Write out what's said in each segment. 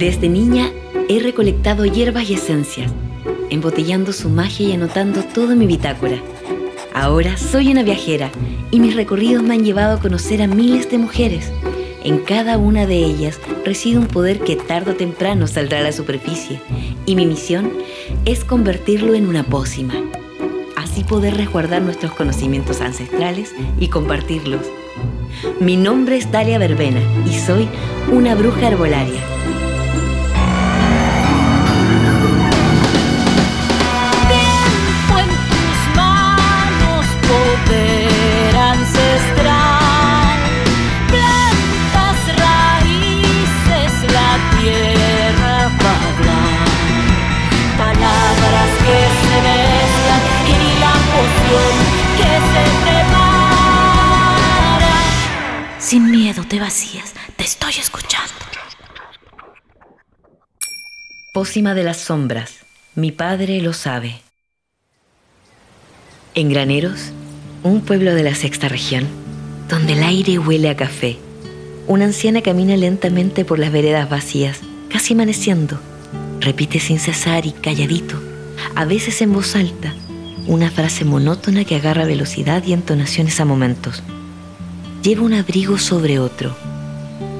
Desde niña he recolectado hierbas y esencias, embotellando su magia y anotando todo en mi bitácora. Ahora soy una viajera y mis recorridos me han llevado a conocer a miles de mujeres. En cada una de ellas reside un poder que tarde o temprano saldrá a la superficie y mi misión es convertirlo en una pócima. Así poder resguardar nuestros conocimientos ancestrales y compartirlos. Mi nombre es Dalia Verbena y soy una bruja herbolaria. Te vacías, te estoy escuchando. Pócima de las sombras. Mi padre lo sabe. En Graneros, un pueblo de la sexta región, donde el aire huele a café, una anciana camina lentamente por las veredas vacías, casi amaneciendo. Repite sin cesar y calladito, a veces en voz alta, una frase monótona que agarra velocidad y entonaciones a momentos. Lleva un abrigo sobre otro,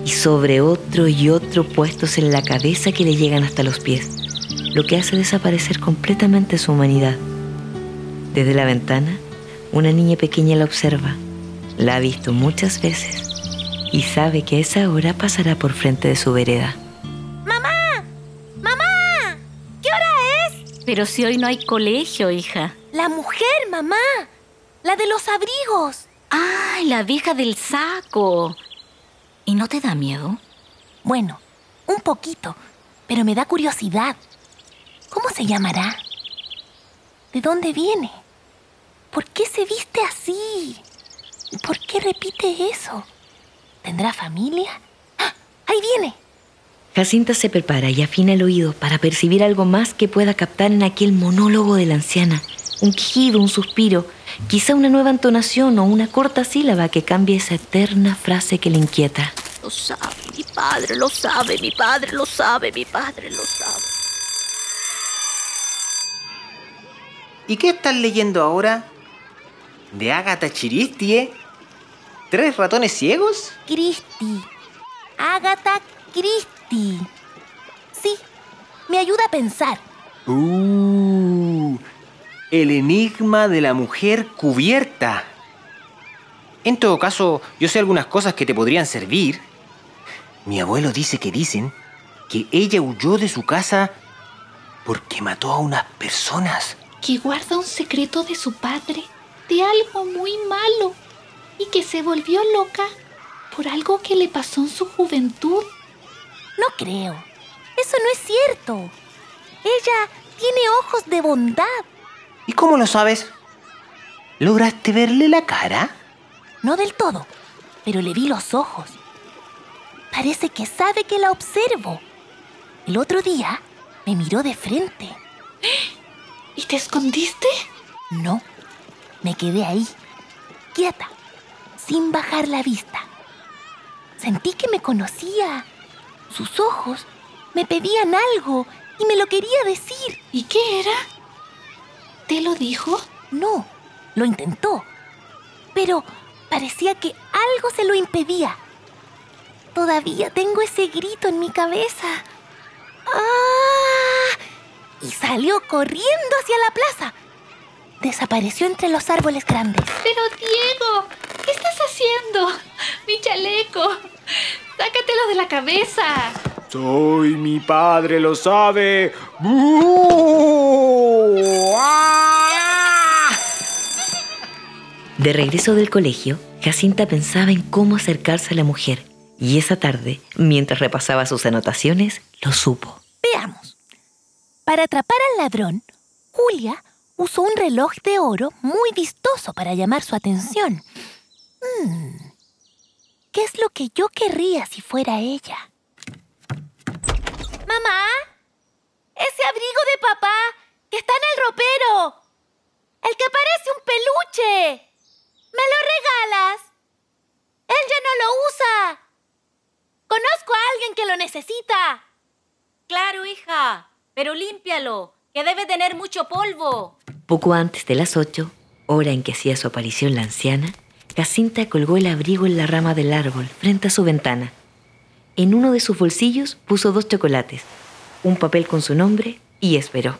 y sobre otro y otro puestos en la cabeza que le llegan hasta los pies, lo que hace desaparecer completamente su humanidad. Desde la ventana, una niña pequeña la observa, la ha visto muchas veces y sabe que a esa hora pasará por frente de su vereda. ¡Mamá! ¡Mamá! ¿Qué hora es? Pero si hoy no hay colegio, hija. La mujer, mamá. La de los abrigos. ¡Ay, la vieja del saco! ¿Y no te da miedo? Bueno, un poquito, pero me da curiosidad. ¿Cómo se llamará? ¿De dónde viene? ¿Por qué se viste así? ¿Y por qué repite eso? ¿Tendrá familia? ¡Ah! ¡Ahí viene! Jacinta se prepara y afina el oído para percibir algo más que pueda captar en aquel monólogo de la anciana. Un quejido, un suspiro, quizá una nueva entonación o una corta sílaba que cambie esa eterna frase que le inquieta. Lo sabe, mi padre lo sabe, mi padre lo sabe, mi padre lo sabe. ¿Y qué estás leyendo ahora? ¿De Agatha Christie? ¿Tres ratones ciegos? Christie. Agatha Christie. Sí, me ayuda a pensar. Uh, el enigma de la mujer cubierta. En todo caso, yo sé algunas cosas que te podrían servir. Mi abuelo dice que dicen que ella huyó de su casa porque mató a unas personas. que guarda un secreto de su padre, de algo muy malo, y que se volvió loca por algo que le pasó en su juventud. No creo. Eso no es cierto. Ella tiene ojos de bondad. ¿Y cómo lo sabes? ¿Lograste verle la cara? No del todo, pero le vi los ojos. Parece que sabe que la observo. El otro día me miró de frente. ¿Y te escondiste? No, me quedé ahí, quieta, sin bajar la vista. Sentí que me conocía. Sus ojos me pedían algo y me lo quería decir. ¿Y qué era? ¿Te lo dijo? No, lo intentó, pero parecía que algo se lo impedía. Todavía tengo ese grito en mi cabeza. ¡Ah! Y salió corriendo hacia la plaza. Desapareció entre los árboles grandes. Pero Diego, ¿qué estás haciendo? Mi chaleco. Sácatelo de la cabeza. Soy mi padre, lo sabe. ¡Bú! ¡Ah! De regreso del colegio, Jacinta pensaba en cómo acercarse a la mujer y esa tarde, mientras repasaba sus anotaciones, lo supo. Veamos. Para atrapar al ladrón, Julia usó un reloj de oro muy vistoso para llamar su atención. Mm, ¿Qué es lo que yo querría si fuera ella? ¡Mamá! ¡Ese abrigo de papá que está en el ropero! ¡El que parece un peluche! ¿Me lo regalas? Él ya no lo usa. Conozco a alguien que lo necesita. Claro, hija, pero límpialo, que debe tener mucho polvo. Poco antes de las ocho, hora en que hacía su aparición la anciana, Jacinta colgó el abrigo en la rama del árbol frente a su ventana. En uno de sus bolsillos puso dos chocolates, un papel con su nombre y esperó.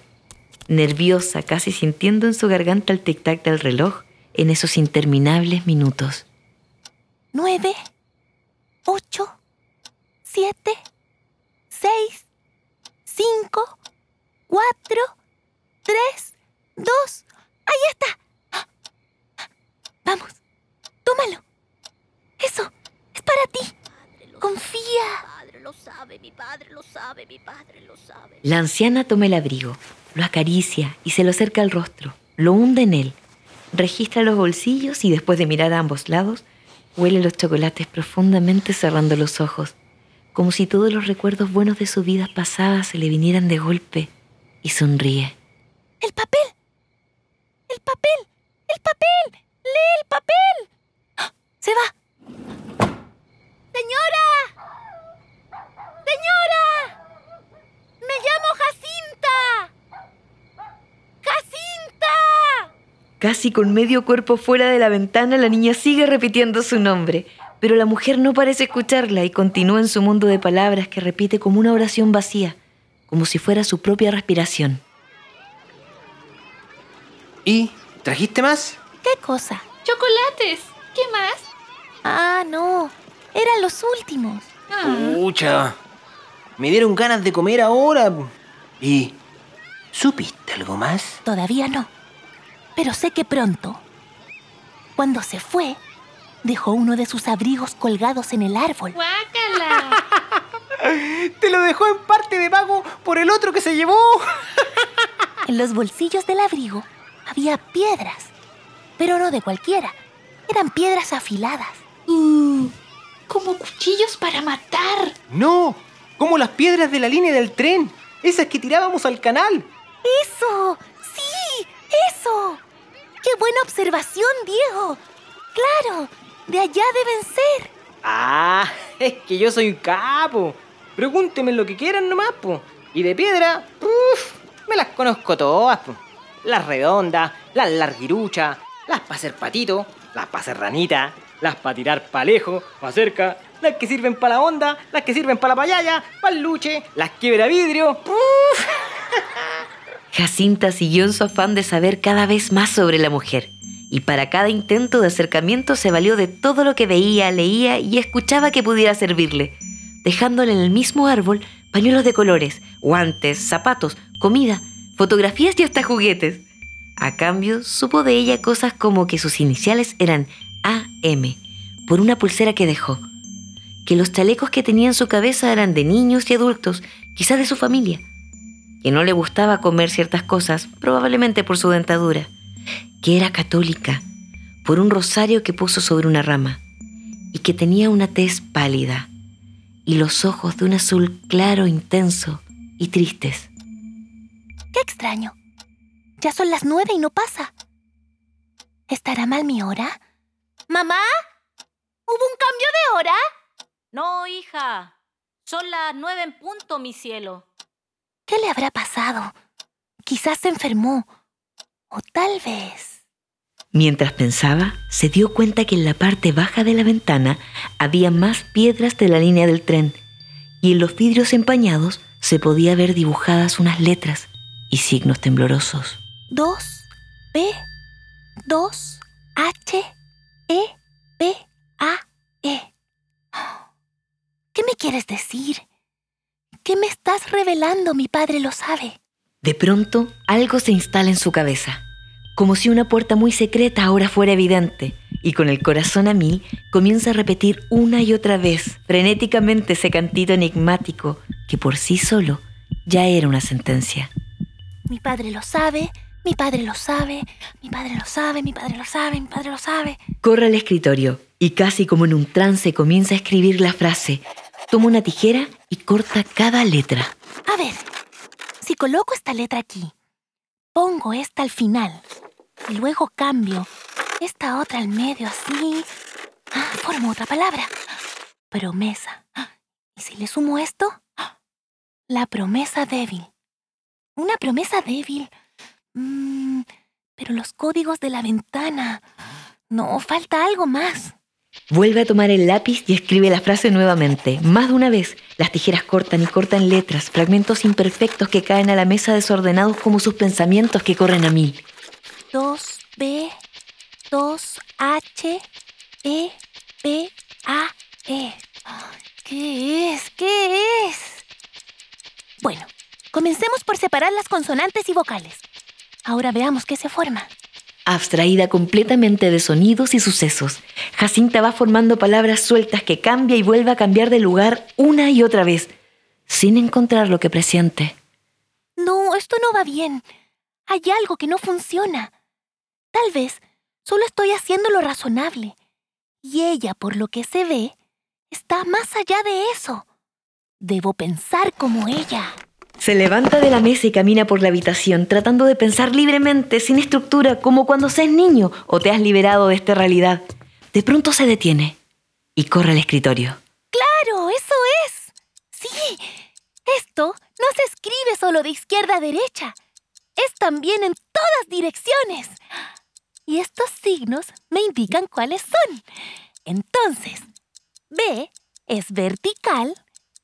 Nerviosa, casi sintiendo en su garganta el tic-tac del reloj en esos interminables minutos. Nueve, ocho, siete, seis, cinco, cuatro, tres, dos. ¡Ahí está! Vamos, tómalo. Eso, es para ti. Confía. Mi padre lo sabe, mi padre lo sabe, mi padre lo sabe. La anciana toma el abrigo, lo acaricia y se lo acerca al rostro, lo hunde en él, registra los bolsillos y después de mirar a ambos lados, huele los chocolates profundamente cerrando los ojos, como si todos los recuerdos buenos de su vida pasada se le vinieran de golpe, y sonríe. El papel. El papel. El papel. Lee el papel. ¡Ah! Se va. Señora. Señora. Me llamo Jacinta. Jacinta. Casi con medio cuerpo fuera de la ventana, la niña sigue repitiendo su nombre, pero la mujer no parece escucharla y continúa en su mundo de palabras que repite como una oración vacía, como si fuera su propia respiración. ¿Y trajiste más? ¿Qué cosa? ¡Chocolates! ¿Qué más? Ah, no. Eran los últimos. Pucha, me dieron ganas de comer ahora. ¿Y supiste algo más? Todavía no. Pero sé que pronto. Cuando se fue, dejó uno de sus abrigos colgados en el árbol. ¡Guácala! Te lo dejó en parte de pago por el otro que se llevó. En los bolsillos del abrigo había piedras, pero no de cualquiera. Eran piedras afiladas. Uh, como cuchillos para matar. No, como las piedras de la línea del tren, esas que tirábamos al canal. ¡Eso! ¡Eso! ¡Qué buena observación, Diego! ¡Claro! De allá deben ser. Ah, es que yo soy un capo. Pregúntenme lo que quieran nomás, po. Y de piedra, uff, me las conozco todas, po. Las redondas, las larguiruchas, las para hacer patito, las para hacer ranita, las para tirar pa' lejos, pa' cerca, las que sirven para la onda, las que sirven para la payaya, para el luche, las quiebra vidrio. Jacinta siguió en su afán de saber cada vez más sobre la mujer, y para cada intento de acercamiento se valió de todo lo que veía, leía y escuchaba que pudiera servirle, dejándole en el mismo árbol pañuelos de colores, guantes, zapatos, comida, fotografías y hasta juguetes. A cambio, supo de ella cosas como que sus iniciales eran AM, por una pulsera que dejó, que los chalecos que tenía en su cabeza eran de niños y adultos, quizás de su familia, que no le gustaba comer ciertas cosas, probablemente por su dentadura, que era católica, por un rosario que puso sobre una rama, y que tenía una tez pálida y los ojos de un azul claro, intenso y tristes. ¡Qué extraño! Ya son las nueve y no pasa. ¿Estará mal mi hora? ¿Mamá? ¿Hubo un cambio de hora? No, hija. Son las nueve en punto, mi cielo. ¿Qué le habrá pasado? Quizás se enfermó. O tal vez... Mientras pensaba, se dio cuenta que en la parte baja de la ventana había más piedras de la línea del tren y en los vidrios empañados se podía ver dibujadas unas letras y signos temblorosos. 2 B 2 H E B A E. ¿Qué me quieres decir? ¿Qué me estás revelando? Mi padre lo sabe. De pronto, algo se instala en su cabeza, como si una puerta muy secreta ahora fuera evidente, y con el corazón a mil comienza a repetir una y otra vez frenéticamente ese cantito enigmático que por sí solo ya era una sentencia. Mi padre lo sabe, mi padre lo sabe, mi padre lo sabe, mi padre lo sabe, mi padre lo sabe. Corre al escritorio y casi como en un trance comienza a escribir la frase. Toma una tijera y corta cada letra. A ver, si coloco esta letra aquí, pongo esta al final y luego cambio esta otra al medio así, ah, formo otra palabra. Promesa. ¿Y si le sumo esto? La promesa débil. Una promesa débil. Mm, pero los códigos de la ventana. No, falta algo más. Vuelve a tomar el lápiz y escribe la frase nuevamente. Más de una vez, las tijeras cortan y cortan letras, fragmentos imperfectos que caen a la mesa desordenados como sus pensamientos que corren a mil. 2B, 2H, E, P, A, E. ¿Qué es? ¿Qué es? Bueno, comencemos por separar las consonantes y vocales. Ahora veamos qué se forma. Abstraída completamente de sonidos y sucesos, Jacinta va formando palabras sueltas que cambia y vuelve a cambiar de lugar una y otra vez, sin encontrar lo que presiente. No, esto no va bien. Hay algo que no funciona. Tal vez solo estoy haciendo lo razonable. Y ella, por lo que se ve, está más allá de eso. Debo pensar como ella. Se levanta de la mesa y camina por la habitación, tratando de pensar libremente, sin estructura, como cuando seas niño o te has liberado de esta realidad. De pronto se detiene y corre al escritorio. ¡Claro! ¡Eso es! Sí, esto no se escribe solo de izquierda a derecha. Es también en todas direcciones. Y estos signos me indican cuáles son. Entonces, B es vertical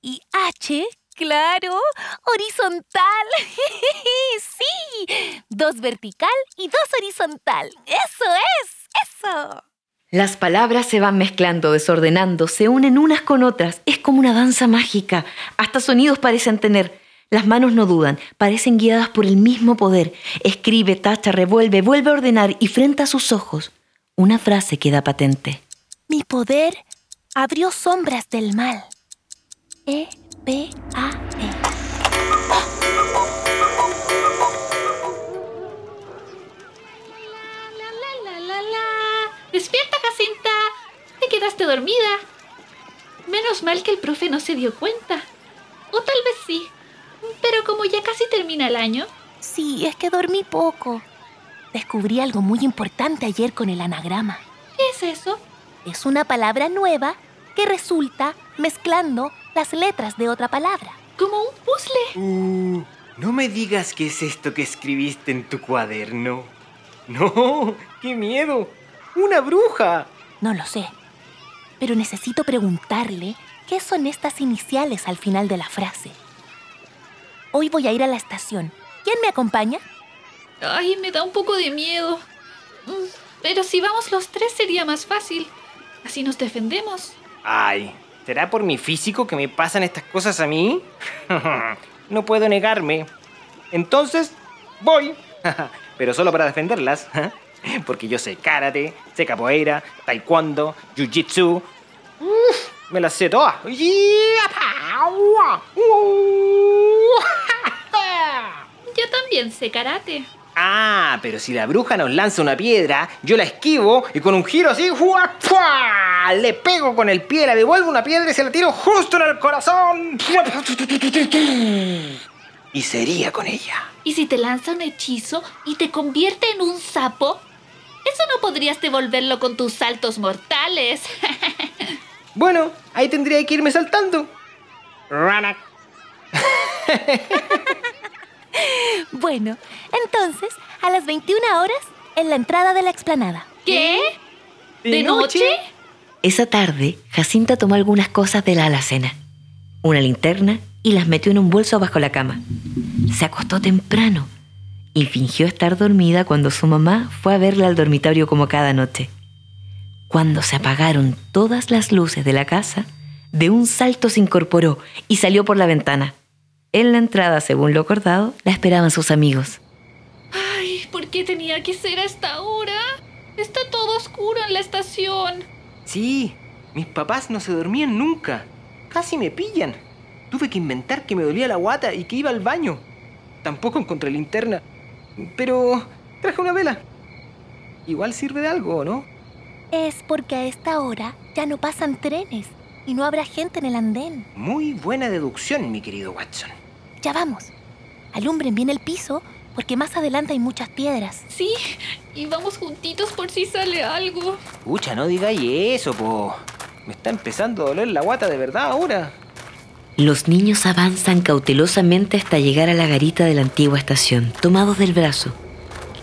y H Claro, horizontal. sí, dos vertical y dos horizontal. Eso es, eso. Las palabras se van mezclando, desordenando, se unen unas con otras. Es como una danza mágica. Hasta sonidos parecen tener. Las manos no dudan, parecen guiadas por el mismo poder. Escribe, tacha, revuelve, vuelve a ordenar y frente a sus ojos, una frase queda patente. Mi poder abrió sombras del mal. E P-A-E. La, la, la, la, la. Despierta, Jacinta. Te quedaste dormida. Menos mal que el profe no se dio cuenta. O tal vez sí. Pero como ya casi termina el año. Sí, es que dormí poco. Descubrí algo muy importante ayer con el anagrama. ¿Qué es eso? Es una palabra nueva que resulta mezclando las letras de otra palabra. Como un puzzle. Uh, no me digas qué es esto que escribiste en tu cuaderno. No, qué miedo. Una bruja. No lo sé. Pero necesito preguntarle qué son estas iniciales al final de la frase. Hoy voy a ir a la estación. ¿Quién me acompaña? Ay, me da un poco de miedo. Mm, Pero si vamos los tres sería más fácil. Así nos defendemos. Ay, ¿será por mi físico que me pasan estas cosas a mí? no puedo negarme. Entonces, voy. Pero solo para defenderlas. Porque yo sé karate, sé capoeira, taekwondo, jiu-jitsu. Me las sé todas. Yo también sé karate. Ah, pero si la bruja nos lanza una piedra, yo la esquivo y con un giro así, ¡fua, fua! le pego con el pie, la devuelvo una piedra y se la tiro justo en el corazón. Y sería con ella. ¿Y si te lanza un hechizo y te convierte en un sapo? Eso no podrías devolverlo con tus saltos mortales. Bueno, ahí tendría que irme saltando. Rana. Bueno, entonces, a las 21 horas, en la entrada de la explanada. ¿Qué? ¿De noche? Esa tarde, Jacinta tomó algunas cosas de la alacena, una linterna y las metió en un bolso bajo la cama. Se acostó temprano y fingió estar dormida cuando su mamá fue a verla al dormitorio como cada noche. Cuando se apagaron todas las luces de la casa, de un salto se incorporó y salió por la ventana. En la entrada, según lo acordado, la esperaban sus amigos. Ay, ¿por qué tenía que ser a esta hora? Está todo oscuro en la estación. Sí, mis papás no se dormían nunca. Casi me pillan. Tuve que inventar que me dolía la guata y que iba al baño. Tampoco encontré linterna. Pero traje una vela. Igual sirve de algo, ¿no? Es porque a esta hora ya no pasan trenes y no habrá gente en el andén. Muy buena deducción, mi querido Watson. Ya vamos. Alumbren bien el piso porque más adelante hay muchas piedras. Sí, y vamos juntitos por si sale algo. Pucha, no digáis eso, po. Me está empezando a doler la guata de verdad ahora. Los niños avanzan cautelosamente hasta llegar a la garita de la antigua estación, tomados del brazo.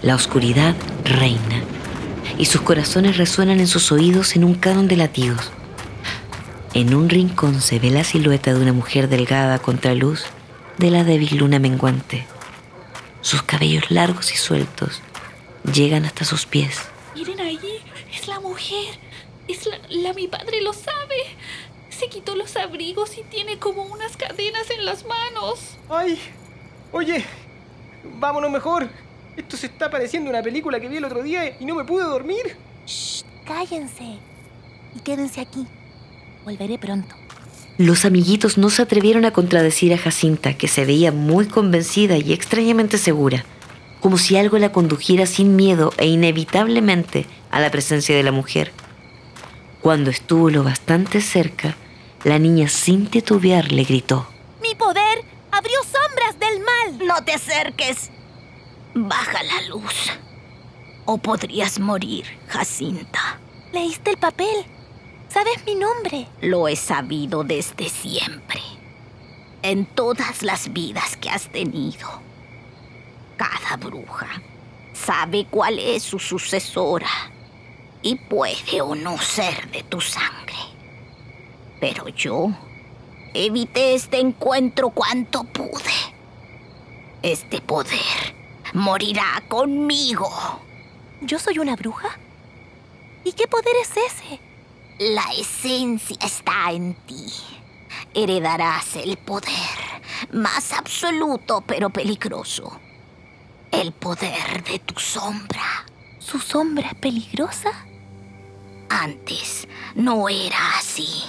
La oscuridad reina y sus corazones resuenan en sus oídos en un canon de latidos. En un rincón se ve la silueta de una mujer delgada contra luz de la débil luna menguante. Sus cabellos largos y sueltos llegan hasta sus pies. Miren allí, es la mujer. Es la, la- mi padre lo sabe. Se quitó los abrigos y tiene como unas cadenas en las manos. ¡Ay! Oye, vámonos mejor. Esto se está pareciendo a una película que vi el otro día y no me pude dormir. Shh, cállense y quédense aquí. Volveré pronto. Los amiguitos no se atrevieron a contradecir a Jacinta, que se veía muy convencida y extrañamente segura, como si algo la condujera sin miedo e inevitablemente a la presencia de la mujer. Cuando estuvo lo bastante cerca, la niña sin titubear le gritó. ¡Mi poder abrió sombras del mal! No te acerques. Baja la luz. O podrías morir, Jacinta. Leíste el papel. Sabes mi nombre. Lo he sabido desde siempre. En todas las vidas que has tenido. Cada bruja sabe cuál es su sucesora y puede o no ser de tu sangre. Pero yo evité este encuentro cuanto pude. Este poder morirá conmigo. ¿Yo soy una bruja? ¿Y qué poder es ese? La esencia está en ti. Heredarás el poder más absoluto pero peligroso. El poder de tu sombra. ¿Su sombra es peligrosa? Antes no era así.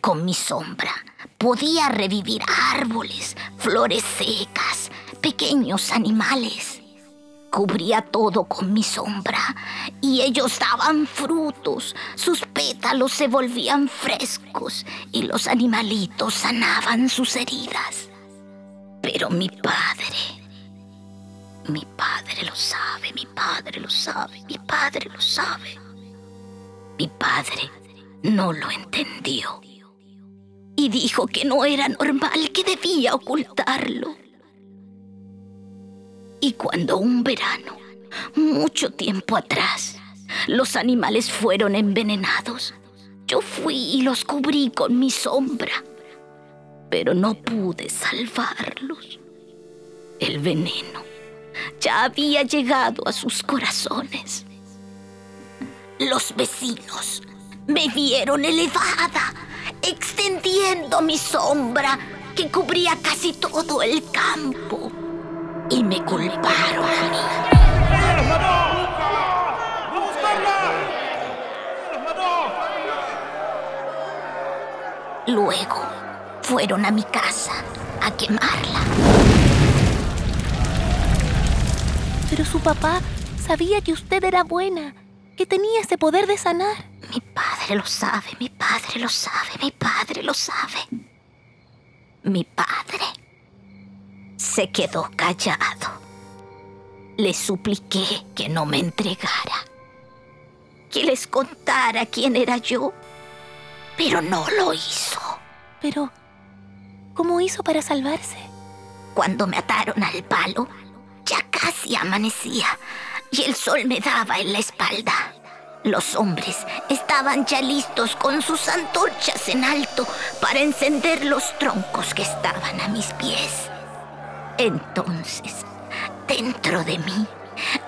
Con mi sombra podía revivir árboles, flores secas, pequeños animales. Cubría todo con mi sombra y ellos daban frutos, sus pétalos se volvían frescos y los animalitos sanaban sus heridas. Pero mi padre, mi padre lo sabe, mi padre lo sabe, mi padre lo sabe. Mi padre no lo entendió y dijo que no era normal, que debía ocultarlo. Y cuando un verano, mucho tiempo atrás, los animales fueron envenenados, yo fui y los cubrí con mi sombra, pero no pude salvarlos. El veneno ya había llegado a sus corazones. Los vecinos me vieron elevada, extendiendo mi sombra que cubría casi todo el campo. Y me culparon a mí. Luego fueron a mi casa a quemarla. Pero su papá sabía que usted era buena, que tenía ese poder de sanar. Mi padre lo sabe, mi padre lo sabe, mi padre lo sabe. Mi padre se quedó callado. Le supliqué que no me entregara, que les contara quién era yo, pero no lo hizo. Pero, ¿cómo hizo para salvarse? Cuando me ataron al palo, ya casi amanecía y el sol me daba en la espalda. Los hombres estaban ya listos con sus antorchas en alto para encender los troncos que estaban a mis pies. Entonces, dentro de mí,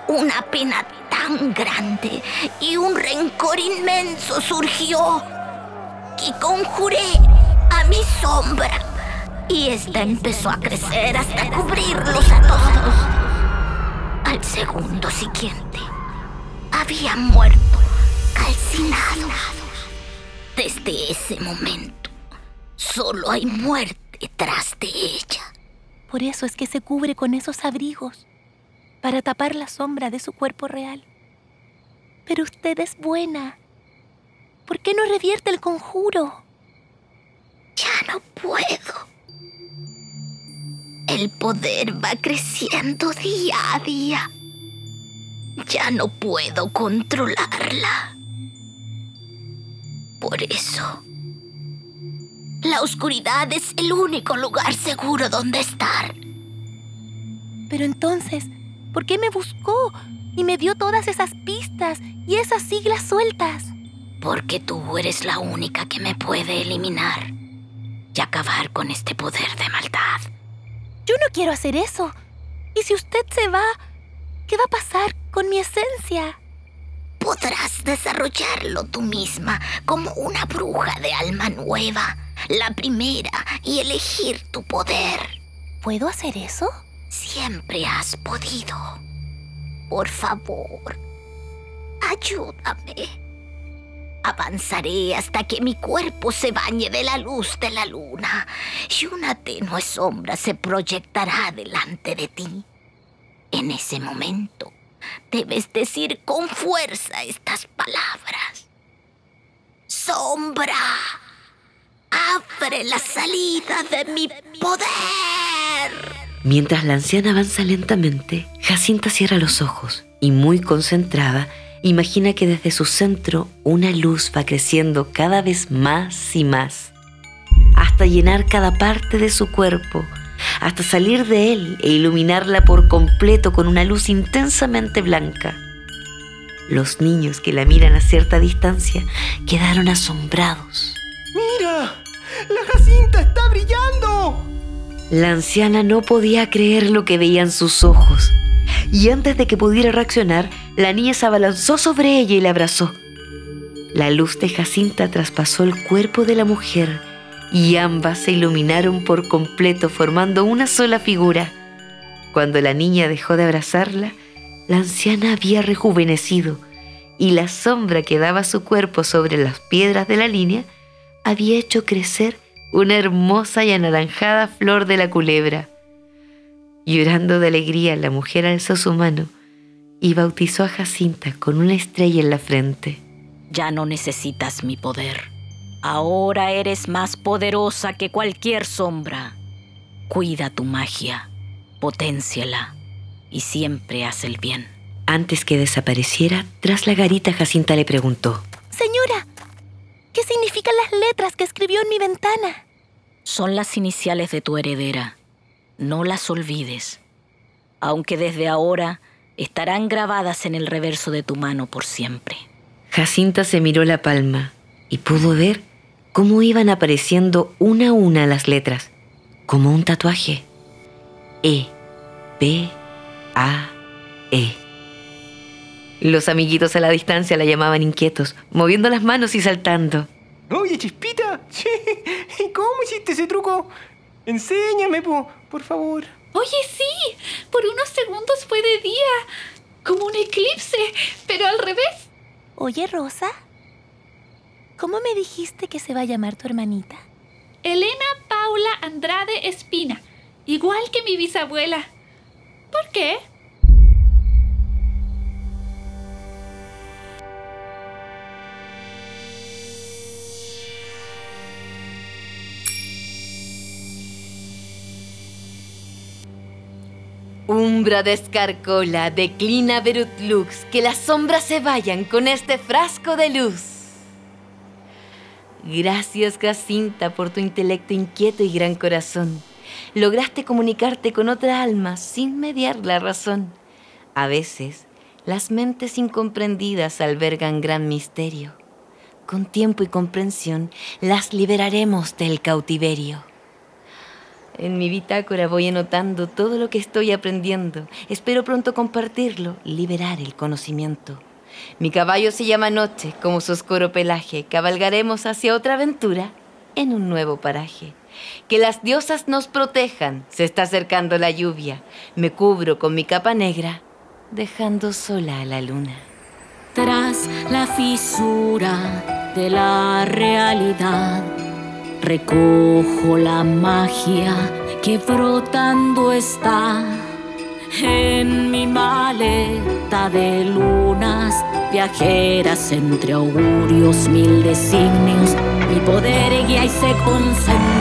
una pena tan grande y un rencor inmenso surgió que conjuré a mi sombra y esta empezó a crecer hasta cubrirlos a todos. Al segundo siguiente, había muerto calcinado. Desde ese momento, solo hay muerte tras de ella. Por eso es que se cubre con esos abrigos, para tapar la sombra de su cuerpo real. Pero usted es buena. ¿Por qué no revierte el conjuro? Ya no puedo. El poder va creciendo día a día. Ya no puedo controlarla. Por eso La oscuridad es el único lugar seguro donde estar. Pero entonces, ¿por qué me buscó y me dio todas esas pistas y esas siglas sueltas? Porque tú eres la única que me puede eliminar y acabar con este poder de maldad. Yo no quiero hacer eso. Y si usted se va, ¿qué va a pasar con mi esencia? Podrás desarrollarlo tú misma como una bruja de alma nueva, la primera, y elegir tu poder. ¿Puedo hacer eso? Siempre has podido. Por favor, ayúdame. Avanzaré hasta que mi cuerpo se bañe de la luz de la luna y una tenue sombra se proyectará delante de ti. En ese momento, debes decir con fuerza estas palabras. Sombra, abre la salida de mi poder. Mientras la anciana avanza lentamente, Jacinta cierra los ojos y muy concentrada imagina que desde su centro una luz va creciendo cada vez más y más, hasta llenar cada parte de su cuerpo, hasta salir de él e iluminarla por completo con una luz intensamente blanca. Los niños que la miran a cierta distancia quedaron asombrados. ¡Mira! ¡La Jacinta está brillando! La anciana no podía creer lo que veían sus ojos y antes de que pudiera reaccionar, la niña se abalanzó sobre ella y la abrazó. La luz de Jacinta traspasó el cuerpo de la mujer y ambas se iluminaron por completo formando una sola figura. Cuando la niña dejó de abrazarla, la anciana había rejuvenecido y la sombra que daba su cuerpo sobre las piedras de la línea había hecho crecer una hermosa y anaranjada flor de la culebra. Llorando de alegría, la mujer alzó su mano y bautizó a Jacinta con una estrella en la frente. Ya no necesitas mi poder. Ahora eres más poderosa que cualquier sombra. Cuida tu magia, potenciala y siempre haz el bien. Antes que desapareciera, tras la garita Jacinta le preguntó. Señora, ¿qué significan las letras que escribió en mi ventana? Son las iniciales de tu heredera no las olvides, aunque desde ahora estarán grabadas en el reverso de tu mano por siempre. Jacinta se miró la palma y pudo ver cómo iban apareciendo una a una las letras, como un tatuaje. E, B, A, E. Los amiguitos a la distancia la llamaban inquietos, moviendo las manos y saltando. Oye, Chispita, ¿cómo hiciste ese truco? Enséñame, por favor. Oye, sí. Por unos segundos fue de día. Como un eclipse, pero al revés. Oye, Rosa. ¿Cómo me dijiste que se va a llamar tu hermanita? Elena Paula Andrade Espina. Igual que mi bisabuela. ¿Por qué? Umbra descarcola, declina Berutlux, que las sombras se vayan con este frasco de luz. Gracias, Jacinta, por tu intelecto inquieto y gran corazón. Lograste comunicarte con otra alma sin mediar la razón. A veces, las mentes incomprendidas albergan gran misterio. Con tiempo y comprensión, las liberaremos del cautiverio. En mi bitácora voy anotando todo lo que estoy aprendiendo. Espero pronto compartirlo, liberar el conocimiento. Mi caballo se llama Noche, como su oscuro pelaje. Cabalgaremos hacia otra aventura en un nuevo paraje. Que las diosas nos protejan. Se está acercando la lluvia. Me cubro con mi capa negra, dejando sola a la luna. Tras la fisura de la realidad Recojo la magia que brotando está en mi maleta de lunas, viajeras entre augurios, mil designios, mi poder guía y se concentra.